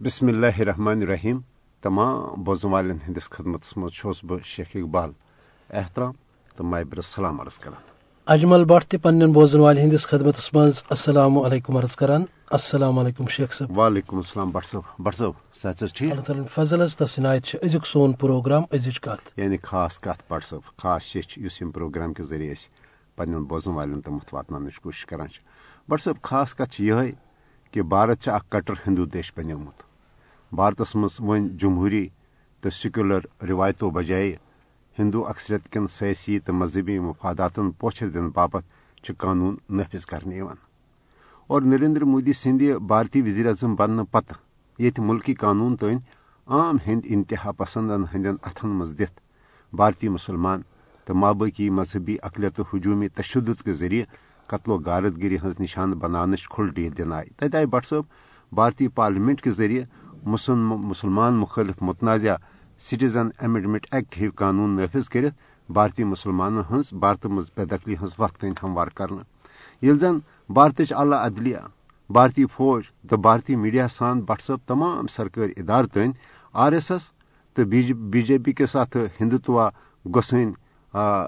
بسم اللہ الرحمن الرحیم. تمام بوزن والن ہندس خدمت مز بہ شیخ اقبال. احترام تو مابر سلام عرض کران اجمل بٹ تہ پنن بوزن والن ہندس خدمت مز السلام علیکم عرض کران السلام علیکم شیخ صاحب. وعلیکم السلام بٹ صاحب بٹ صاحب صحت ٹھیک؟ اللہ تعالیٰ فضل تو عنایت ازیک سون پروگرام ازچ کت یعنی خاص کت بٹ صاحب خاص شیچ اس پروگرام کے ذریعے پنن بوزن والن تمت واتن کوشش کران بٹ صاحب خاص کت یہ کہ بھارت اخ کٹر ہندو دیش بنیومت بھارتس مز ون جمہوری تو سیکولر روایتوں بجائے ہندو اکثریت کن سیاسی تو مذہبی مفاداتن پوچھر دن باپت قانون نافذ کرنے اور نریندر مودی سند بھارتی وزیر اعظم بننے پتہ یت ملکی قانون تین عام ہند انتہا پسندن ہندین اتھن مز دت بھارتی مسلمان تو مابقی مذہبی اقلیت ہجومی تشدد کے ذریعے قتل و غارت گری ہز نشان بنانچ کھل ڈیل دن آئی تت آئی بٹ صاحب بھارتی پارلیمنٹ کے ذریعے مسلمان مخالف متنازع سٹیزن امینڈمنٹ ایکٹ ہی قانون نافذ کرت بھارتی مسلمانوں ہز بھارت مز بے دخلی ہز وقت ہموار کرنا یل زن بھارت اعلی عدلیہ، بھارتی فوج تو بھارتی میڈیا سان بٹ صاحب تمام سرکاری ادار تین آر ایس ایس تو بی جے پی کے ساتھ ہندوتوا گسن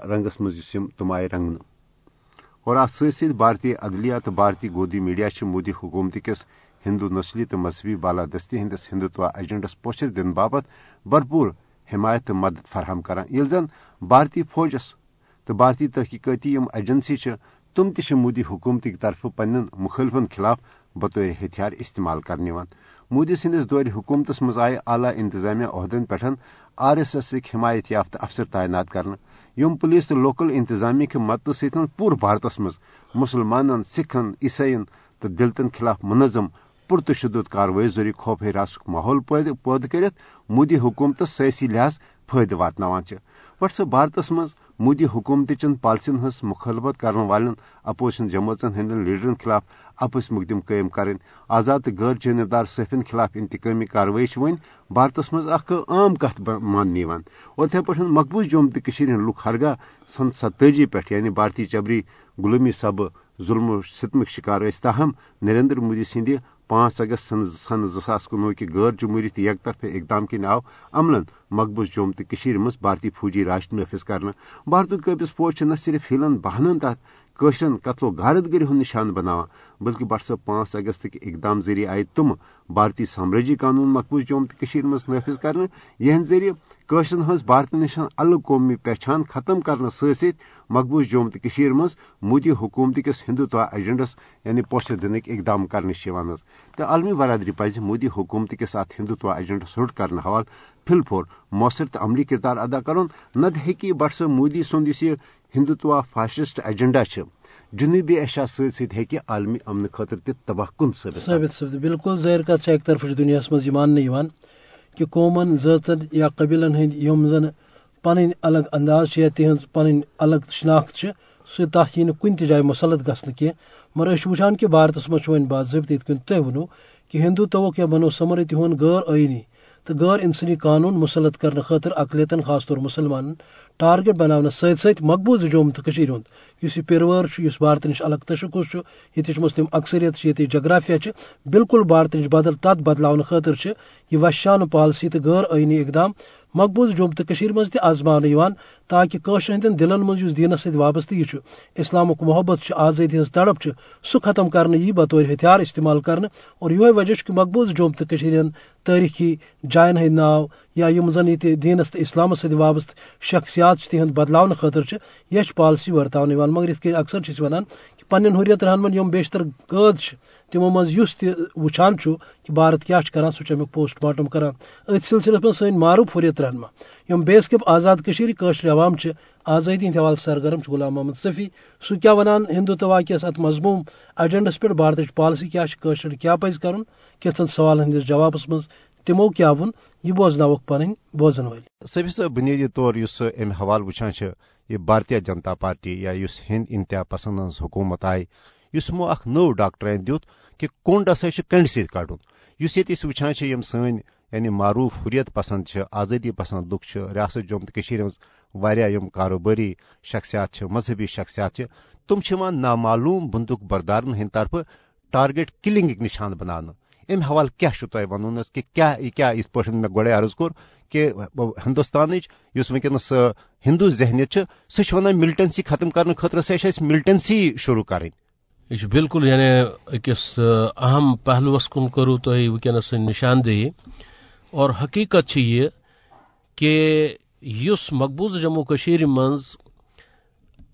رنگس مز تم آئے رنگن اور ات ست بھارتی عدلیہ تو بھارتی گودی میڈیا مودی حکومت کس ہندو نسلی تو مذہبی بالادستی ہندس ہندوتوا ایجنڈس پوچھر دن باپت بھرپور حمایت تو مدد فراہم کران۔ یل زن بھارتی فوجس تو بھارتی تحقیقاتی یم ایجنسی تم تہ مودی حکومت طرف پن مخالفن خلاف بطور ہتھیار استعمال کرنے مودی سندس دور حکومتس مز آئے اعلی انتظامیہ عہدن پہ آر ایس ایس حمایت یافتہ افسر تعینات کرنے یم پولیس تو لوکل انتظامیہ کے مدد ستن پور بھارتس مز مسلمانن سکھن، عیسائین تو دلتن خلاف منظم پرتشدد کاروی ذریعہ خوف ہراسک ماحول پید کرت مودی حکومت سیاسی لحاظ فائدہ واتنوان بٹ سہ بھارتس مز مودی حکومت چن پالسین ہز مخالفت کرنے والن اپوزیشن جماعتن ہند لیڈرن خلاف اپس مقدم قائم کریں آزاد تو غیر جانبدار صحفن خلاف انتقامی کاروی ون بھارتس مز اخ عام کت ماننے اور اتھے پہ مقبوض جوم تو لک ہرگاہ سن ستجی پہ یعنی بھارتی چبری غلومی سب ظلم و ستمک شکار تاہم، نریندر مودی سند پانچ اگست سن زاس کنوہ کہ غیر جمہوریت یک طرف اقدام کن آو عمل مقبوض جوم تو مز بھارتی فوجی راج نافذ کرنا۔ بھارت قابض فوج نہ صرف ہلن بہانن تحت قشرن قتل و غارت گری ہند نشان بنانا بلکہ بٹ صاحب پانچ اگست کے اقدام ذریعہ آئی تم بھارتی سامراجی قانون مقبوض جوم تو مز نافذ کرنے یہ ذریعہ قشرن ہز بھارت نشان الگ قومی پہچان ختم کرنے ست مقبوض جوم تو مز مودی حکومت کس ہندوتوا ایجنڈس یعنی پوچھر دنک اقدام کرنے تو عالمی برادری پز مودی حکومت کس ات ہندوتوا ایجنڈس رٹ کرنے حوالہ پھل پھور مؤثر تو عملی کردار ادا کرن۔ نت ہی بٹ مودی سند اس ہندوتوا فاشسٹ ایجنڈا جنوبی ایشیا ست ست عالمی امن خاطر تہ تباہ کن ثابت بالکل ظاہر کت ایک طرف دنیا مز ماننے کہ قومن، ذاتن یا قبیلن ہند یم زن پن الگ انداز یا تہذ پن الگ شناخت سہ تک یہ کن تہ جائیں مسلط گھن کی مگر اس وچان کہ بھارتس مز ون باضابطہ یہ کن تہ ونو کہ ہندو توک یا بنو سمر تہن غیر آئینی۔ تو غیر انسانی قانون مسلط کرنے خاطر اقلیتن خاص طور مسلمان ٹارگیٹ بنانا ست ست مقبوض جوم تو ہند اس پیروار اس بھارت نش الگ تشخص یہ مسلم اکثریت یہ جغرافیہ بالکل بھارت نش بدل تت بدلاؤ خاطر یہ وشان پالسی تو غیر آئینی اقدام مقبوض جوم تو مز تزمان تاکہ قشر ہند دلن مز دینس ست وابستہ یہ اسلامک محبت آزادی ہز تڑپ سہ ختم کرنے یہ بطور ہتھیار استعمال کرنے اور یہ وجہ کہ مقبوض جوم تو تاریخی جائن ہند ناو یا یم زن یہ دینس تو اسلام ست وابستہ شخصیات تہند بدلاؤ خاطر یہ پالسی ورتا مگر ات اکثر ونان کہ پن حریت رہن یم بیشتر قید تمو مز وچان کہ بھارت کیا کران، سہ امیک پوسٹ مارٹم کران۔ ات سلسلس من سن معروف حریت رہنما یم بیس آزاد کشیر قشر عوام آزادی ہند حوالہ سرگرم غلام محمد صفی۔ سہ کیا ونان؟ ہندوتوا کس ات مضموم ایجنڈس پہ بھارت پالسی کیا قشر کیا پز کرن؟ کتن سوال ہندس جوابس مز تمو کیا ون یہ بوزناوک پن بوزن ول سبھی صاحب بنیادی طور اس ام حوالہ وچان یہ بھارتیہ جنتا پارٹی یا اس ہند انتہا پسند حکومت آئی اس مو اخ نو ڈاکٹرین دیت کہ کنڈ ہسا کنڈ ست کڑن۔ اس یہ وچان یم سن یعنی معروف حریت پسند آزادی پسند لک ریاست جوم تو یم کاروباری شخصیات مذہبی شخصیات تم نامعلوم بندوق بردارن ہند طرف ٹارگیٹ کلنگ نشان بنانا ام حوالہ کیا تہ ون کہ کیا کیا اس پہ میں گوڑے عرض کور کہ ہندوستان اس ونکس ہندو ذہنیت سہ ونان ملٹنسی ختم کرنے خاطر سہ ملٹنسی شروع کریں یہ بالکل یعنی اکس اہم پہلوس کن کرو تھی ونکس نشاندہی اور حقیقت یہ کہ اس مقبوض جموں کشیر منز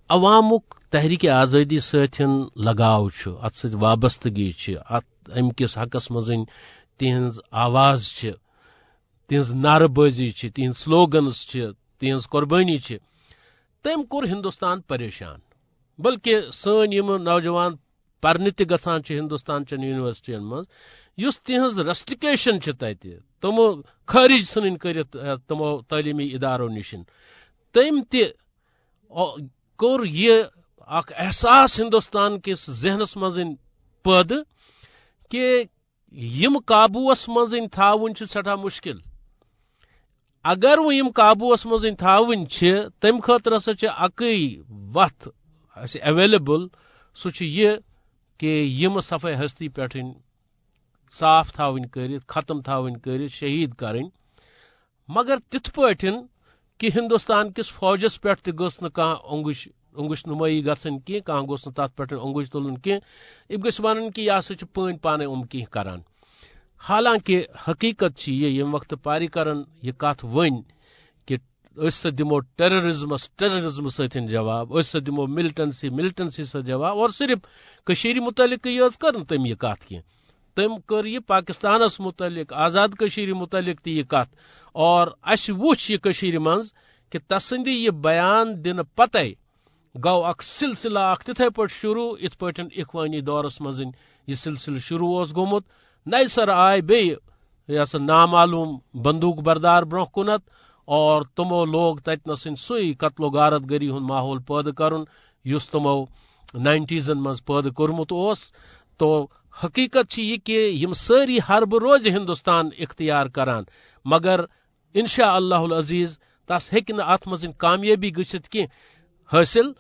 عوامک تحریک آزادی ستن لگاؤ ات ست وابستگی ات ام کس حقس مزن تہذ آواز تہذ نعرہ بازی تہذ سلوگنز تہذ قربانی تم کور ہندوستان پریشان، بلکہ سن نوجوان پرنہ تہ گژھان ہندوستان چن یونیورسٹین مز۔ اس تہذ رسٹکیشن تتہ، تمو خارج ثن کرت تمو تعلیمی اداروں نش تم تہ کور یہ اخ احساس ہندوستان کس ذہنس مزن پد کہ یم قابوس مزن تھاون سٹھا مشکل۔ اگر وہ یم قابوس مزن تھاون تم خاطر ہسا اکی وت اویلیبل سہ یہ کہ یم صفائی ہستی پہ صاف تھاون کرت ختم تھاون کرت شہید کریں مگر تت پا کہ ہندوستان کس فوجس پہ گھس انگش انگش نمائی گھن کی کان گوس تر پہ انگش تلن کی یہ گھس ون کہ یہ ہسا پانی پانے ام کی کران۔ حالانکہ حقیقت یہ، یم وقت پاری کرن، یہ کت ون کہ اس دمو ٹیررزمس ٹیررزم ستن جواب اس دمو ملٹنسی ملٹنسی ست جواب، اور صرف کشیر متعلق یہ کر تم یہ کت کی تم کر یہ پاکستانس متعلق، آزاد کشیر متعلق تہ یہ کت اور اس وچ یہ کشیر منز کہ تسندی یہ بیان دن پتہ گو اخ سلسلہ اخ تتھے پٹ شروع، ات پٹ اخوانی دورس مزن یہ سلسلہ شروع اس گومت۔ نئی سر آئے بی یہ سا نامعلوم بندوق بردار برہ کنت۔ اور تمو لوگ تت نسن سی قتل و غارت گری ہند ماحول پید کرن، یس تمو نائنٹیزن مز پید کورمت اس تو حقیقت یہ کہ یم ساری حرب روز ہندوستان اختیار کران۔ مگر انشاء اللہ العزیز تس ہیک ات مز کامیابی گھت کی حاصل؟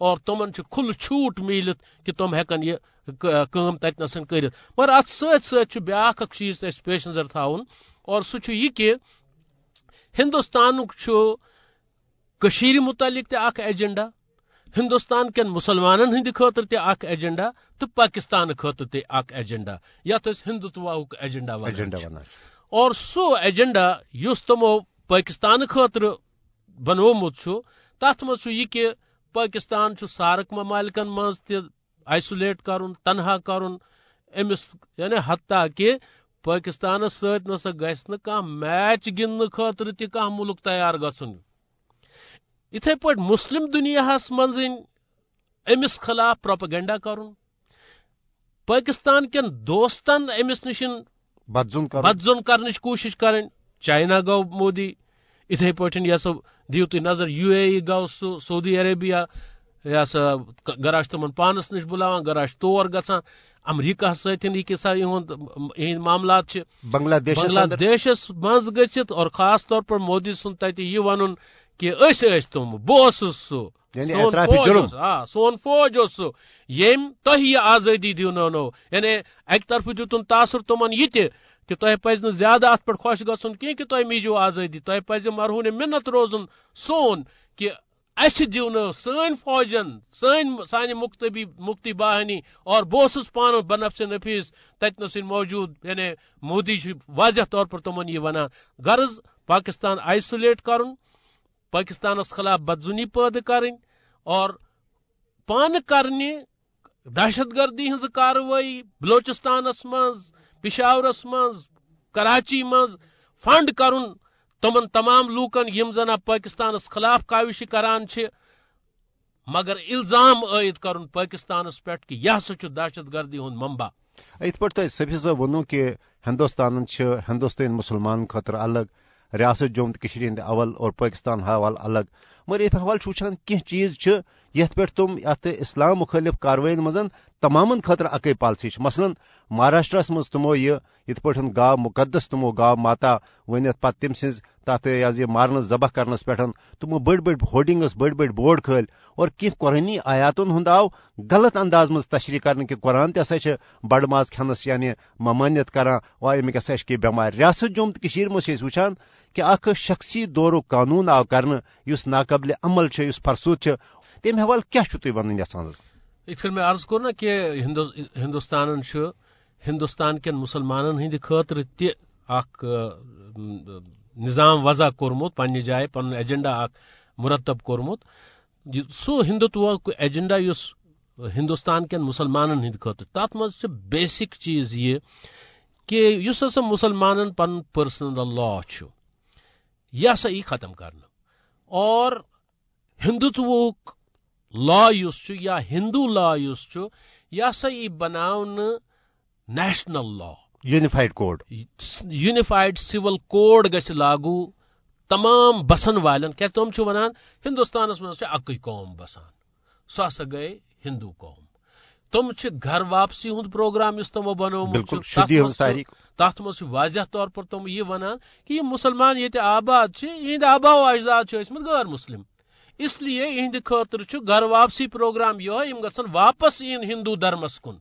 اور تمن کھل چھوٹ میلت کہ تم ہیکن یہ کام تت کرت مگر ات ست ست بیاا چیز اس پیش نظر تھاون۔ اور سہ یہ کہ ہندوستان متعلق تہ اخ ایجنڈا ہندوستان کن مسلمان ہند خاطر تہ اخ ایجنڈا تو پاکستان خاطر تہ اخ ایجنڈا یت ہندوتوا ایجنڈا اور سو ایجنڈا اس تمو پاکستان خاطر بنومت تر مز یہ کہ پاکستان سارک ممالکن مز تہ آئسولیٹ کرن تنہا کرن امس یعنی حتیٰ کہ پاکستانس ست نسا گھ میچ گندن خاطر تہ ملک تیار گھن اتھے پہ مسلم دنیا من امس خلاف پروپگنڈا کرن پاکستان کن دوستن امس نش بدزن کرنے کوشش کریں چائنا گو مودی اتھے یہ سا دیو تھی نظر یو اے ای گو سہ سعودی عربیہ یہ سا گراش تمن پانس نش بلاوان گراش تور گھان امریکہ ستن یہ معاملات بنگلہ دیشس مز گھت اور خاص طور پر مودی سن تت یہ ون کہ اس تم بہس سہ۔ سون فوج سہ۔ یم تہ یہ آزادی دنو یعنی اکہ طرف دتن تاثر تمن یہ کہ تہ پز زیادہ ات پہ خوش گھن کہ تہ میجو آزادی تہ پز مرہون منت روزن سون کہ اس دون سن فوجن سن سانہ مکتبی، مکتی باہنی اور بہس پان بنفس نفیس تت نسن موجود یعنی مودی جی واضح طور پر تمن یہ ونان غرض پاکستان آئسولیٹ کرن، پاکستانس خلاف بدزنی پید کریں اور پان کرنے دہشت گردی ہز کاروی بلوچستانس مز پشاورس مز کراچی مز فنڈ کرن تمن تمام لوکن یم زن پاکستانس خلاف کاوش کران مگر الزام عائد کرن پاکستانس پہ کہ یہ سا دہشت گردی ہند ممبا ات پہ تہ صاحب ونو کہ ہندوستان ہندوستان مسلمان خطر الگ، ریاست جوم تو ہند اول اور پاکستان حوالہ الگ۔ مگر یہ حوالہ وچان کی چیز یت پہ تم ات اسلام مخالف کاروائین مز تمام خطر اکے پالسی مثلا مہاراشٹرس مز تمو یہ یت گاو مقدس تمو گاو ماتا ونت پتہ تم سز تات یہ مارن ذبح کرنس پہ تمو بڑ بڑ ہوڈنگس بڑ بڑ بورڈ کھل اور کی قرآنی آیاتن ہند آو غلط انداز مز تشریح کرنے کہ قرآن تہ ہسا بڑ ماز کھنس یعنی ممانیت کران۔ وا امیک ہسا کی بٮ۪مار ریاست جوم تو مز وچان کہ اخ شخصی دور قانون آو کرنے اس ناقبل عمل اس فرسود تم حوالہ کیا تھی ون یسان یت میں عرض کور نا کہ ہندوستان ہندوستان کن مسلمان ہند خاطر تہ اخ نظام وضع کورمت پنہ جائے پن ایجنڈا اخ مرتب کورمت۔ سو ہندوتوا ایجنڈا اس ہندوستان کن مسلمان ہند خاطر تر مز بیسک چیز یہ کہ اس ہسا مسلمان پن پرسنل لا یہ ہسا یہ ختم کرنا اور ہندوتوک لا اس یا ہندو لا اس یہ سا یہ بناون national law. Unified code. Unified civil code گھ لاگو تمام بسن والن. کیا تم ونان ہندوستانس مز اکی قوم بسان. سہ ہسا گئے ہندو قوم. تم گھر واپسی ہند پروگرام اس تمو بنومت تر مز واضح طور پر تم یہ ونان کہ یہ مسلمان یہ آباد یہ آبا و اجداد غیر مسلم. اس لیے اہند خاطر گھر واپسی پروگرام یہ گھن واپس این ہندو دھرمس کن۔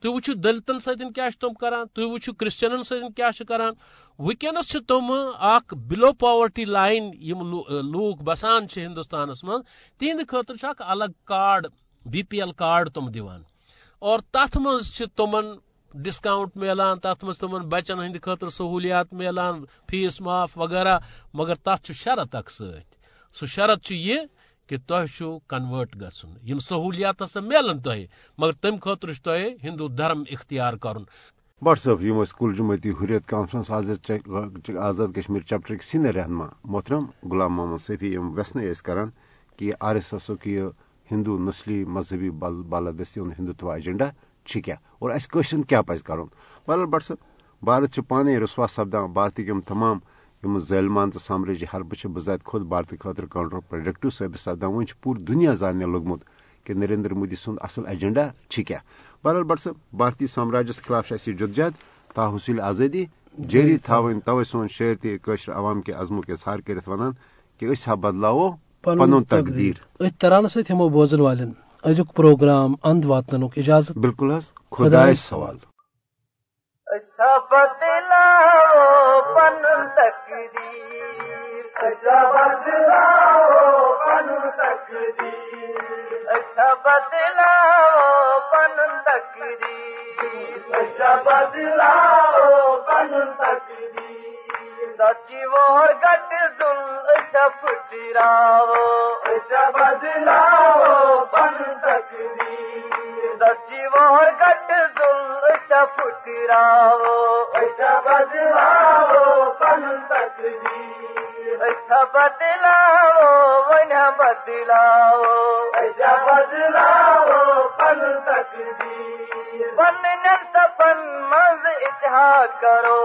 تھی وچو دلتن ستن کیا تم کران تھی وچو کرسچنن ستن کیا کران۔ ونکس تم اخ بلو پاورٹی لائن یم بسان ہندوستانس من تہند خاطر اخ الگ card, B P L card تم دیوان۔ اور تت مز تمن ڈسکاؤنٹ ملان تت مز تمن بچن ہند خاطر سہولیات ملان فیس معاف وغیرہ، مگر تر شرط اخ ست سہ شرط یہ کہ تہ کنورٹ گھن یم سہولیات ہسا ملن تہ مگر تم خاطر تہ ہندو دھرم اختیار کرن۔ بٹ صاحب یم کل جمعیتی Hurriyat conference Azad Kashmir chapter senior رہنما محترم غلام محمد صفی یم ویسنے کران کہ آر ایس ایس یہ ہندو نسلی مذہبی بالادستی ہند ہندوتوا ایجنڈا کیا اور اس کیا پز کر بہرحال بٹ صاحب بھارت پانے رسوا سپدان بھارت تمام یم ظلمان تو سامراجی حربہ بذات خود بھارت خاطر کاؤنٹر پروڈکٹو ثابت سپدان ون پور دنیا زاننے لوگمت کہ نریندر مودی سند اصل ایجنڈا کیا بہرحال بٹ صاحب بھارتی سامراجس خلاف اہس جدجہد تا حصول آزادی جاری تھوین توے سون شعر تشر عوام کے عزموں کے اظہار کرت ونان کہ اس بدلاو پن تقدیر۔ ات ترانہ ست ہمو بوزن والن ازیک پروگرام اند واتن اجازت بالکل حس خدا سوال۔ پن تقدیر. اچھا بدلاؤ پن تقدیر. اچھا بدلاؤ پن تقدیر. اچھا بدلاؤ پن تقدیر. سچی وور گٹ دل اچھا اچھا پن تقدیر. سچی وور گٹ پھٹراؤ اچھا بدلاؤ پن تقدیر اچھا بدلاؤ ون بدلاؤ اچھا بدلاؤ پن تقدیر پن سپن مز اتحاد کرو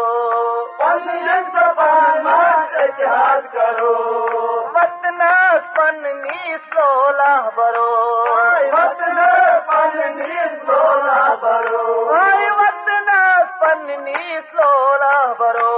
پن سپن مز اتحاد کرو وطنا پن نی سولہ برو وطنا پن نی سولہ برو پن نی سولہ برو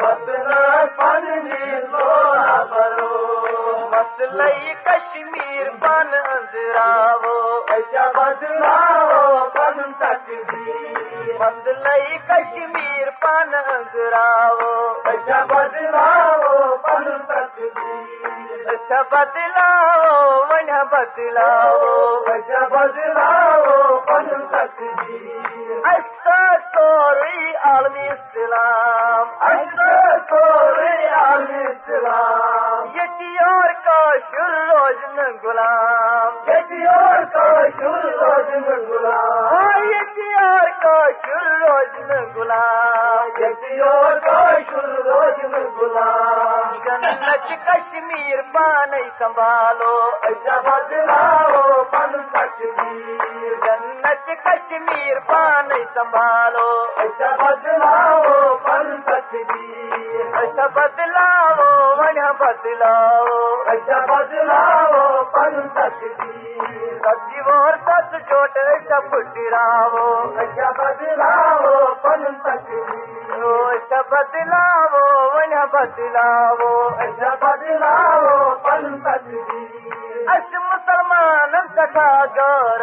وطنا پن نی سولہ برو مسلئی کشمیر پن اندراو اچھا بدلاؤ پن تقدیر مسلئی کشمیر پن اندراو اچھا بدلاؤ پن تقدیر بدلاؤ ون بدلاؤ اچھا بدلاؤ پن تقدیر اچھا سوری عالمی اسلام۔ عالمی اسلام روزن غلام۔ روزن غلام۔ یتی اور کاشر روزن غلام۔ یتی اور کاشر روزن غلام۔ جنت کشمیر پانے سنبھالو۔ اچھا بدلاؤ پن تقدیر جنت کشمیر پانے سنبھالو۔ اچھا بدلاؤ پن اچھا بدلاؤ ون بدلاؤ۔ اچھا بدلاؤ پن تقدیر سچی وور سچ چوٹ اچھا پھٹراو اچھا بدلاو پن تقدیر اچھا بدلاو ون بدلاو اچھا بدلاو پن اچھ مسلمان سٹھا گور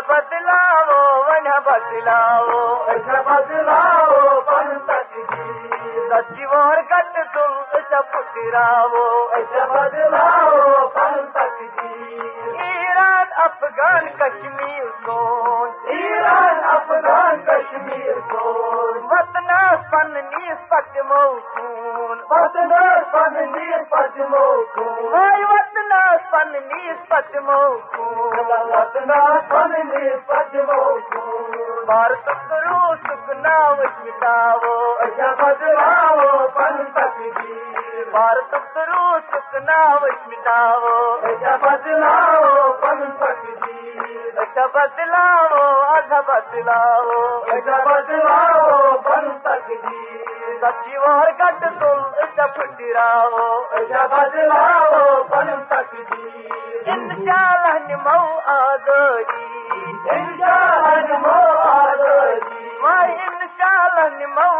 بدلاؤ بدلاؤ ون بدلاؤ۔ اچھا بدلاؤ پن تقدیر سچی وار گٹ تم اچھا بدلاؤ پن تقدیر ایران افغان کشمیر کون؟ ایران افغان کشمیر کون؟ وطنا پن نیس پچمو خون وطنا پن نیس پچمو خون ہائی وطنا پن نیس پچمو خون وطنا پن نیس بھارت کرو سکنا مٹاو اچھا بدلاو پن تقدیر بھارت کرو سکنا مٹاو اچھا بدلاو پن تقدیر اچھا بدلاو اچھا بدلاو اچھا بدلاو پن تقدیر سچی وار گٹ تم اچھا پھٹراو اچھا بدلاو مو نمو آزادی انشاءاللہ ان شاء مائی نمو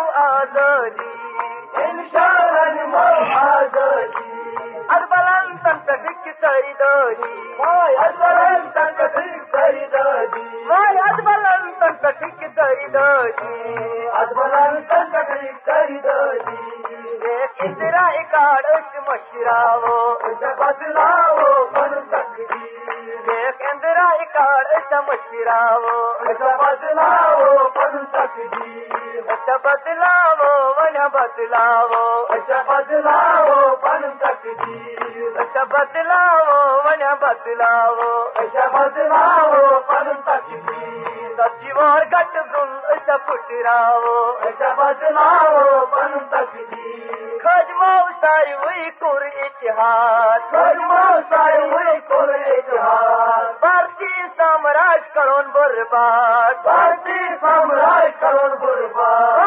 بدلاو پن تقدیر۔ اچ بدلاو ون بدلاو۔ اچ بدلاو پن تقدیر۔ اچ بدلاو ون بدلاو۔ اچ بدلاو پن تقدیر۔ سچی وار گٹ گل اچ پٹراو اچ بدلاو پن تقدیر۔ خجمو سائی وی کور اتحاد۔ خجمو سائی وی کور اتحاد۔ بھارتی سامراج کرون برباد۔ بھارتی سامراج کرون برباد۔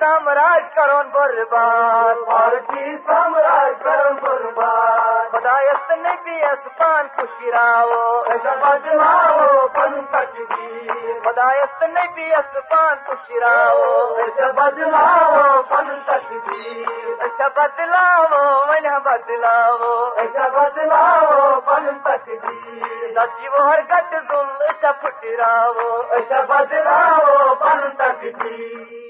سامراج کرون برباد بھارتی سامراج کرون برباد خدایست نبی اسپان خوشراو ایسا بدلاو پن تقدیر خدایست نبی اسپان خوشراو ایسا بدلاو پن تقدیر ایسا بدلاو ون بدلاو ایسا بدلاو پن تقدیر سچی وہر گٹ گل ایسا پھٹراو ایسا بدلاو پن تقدیر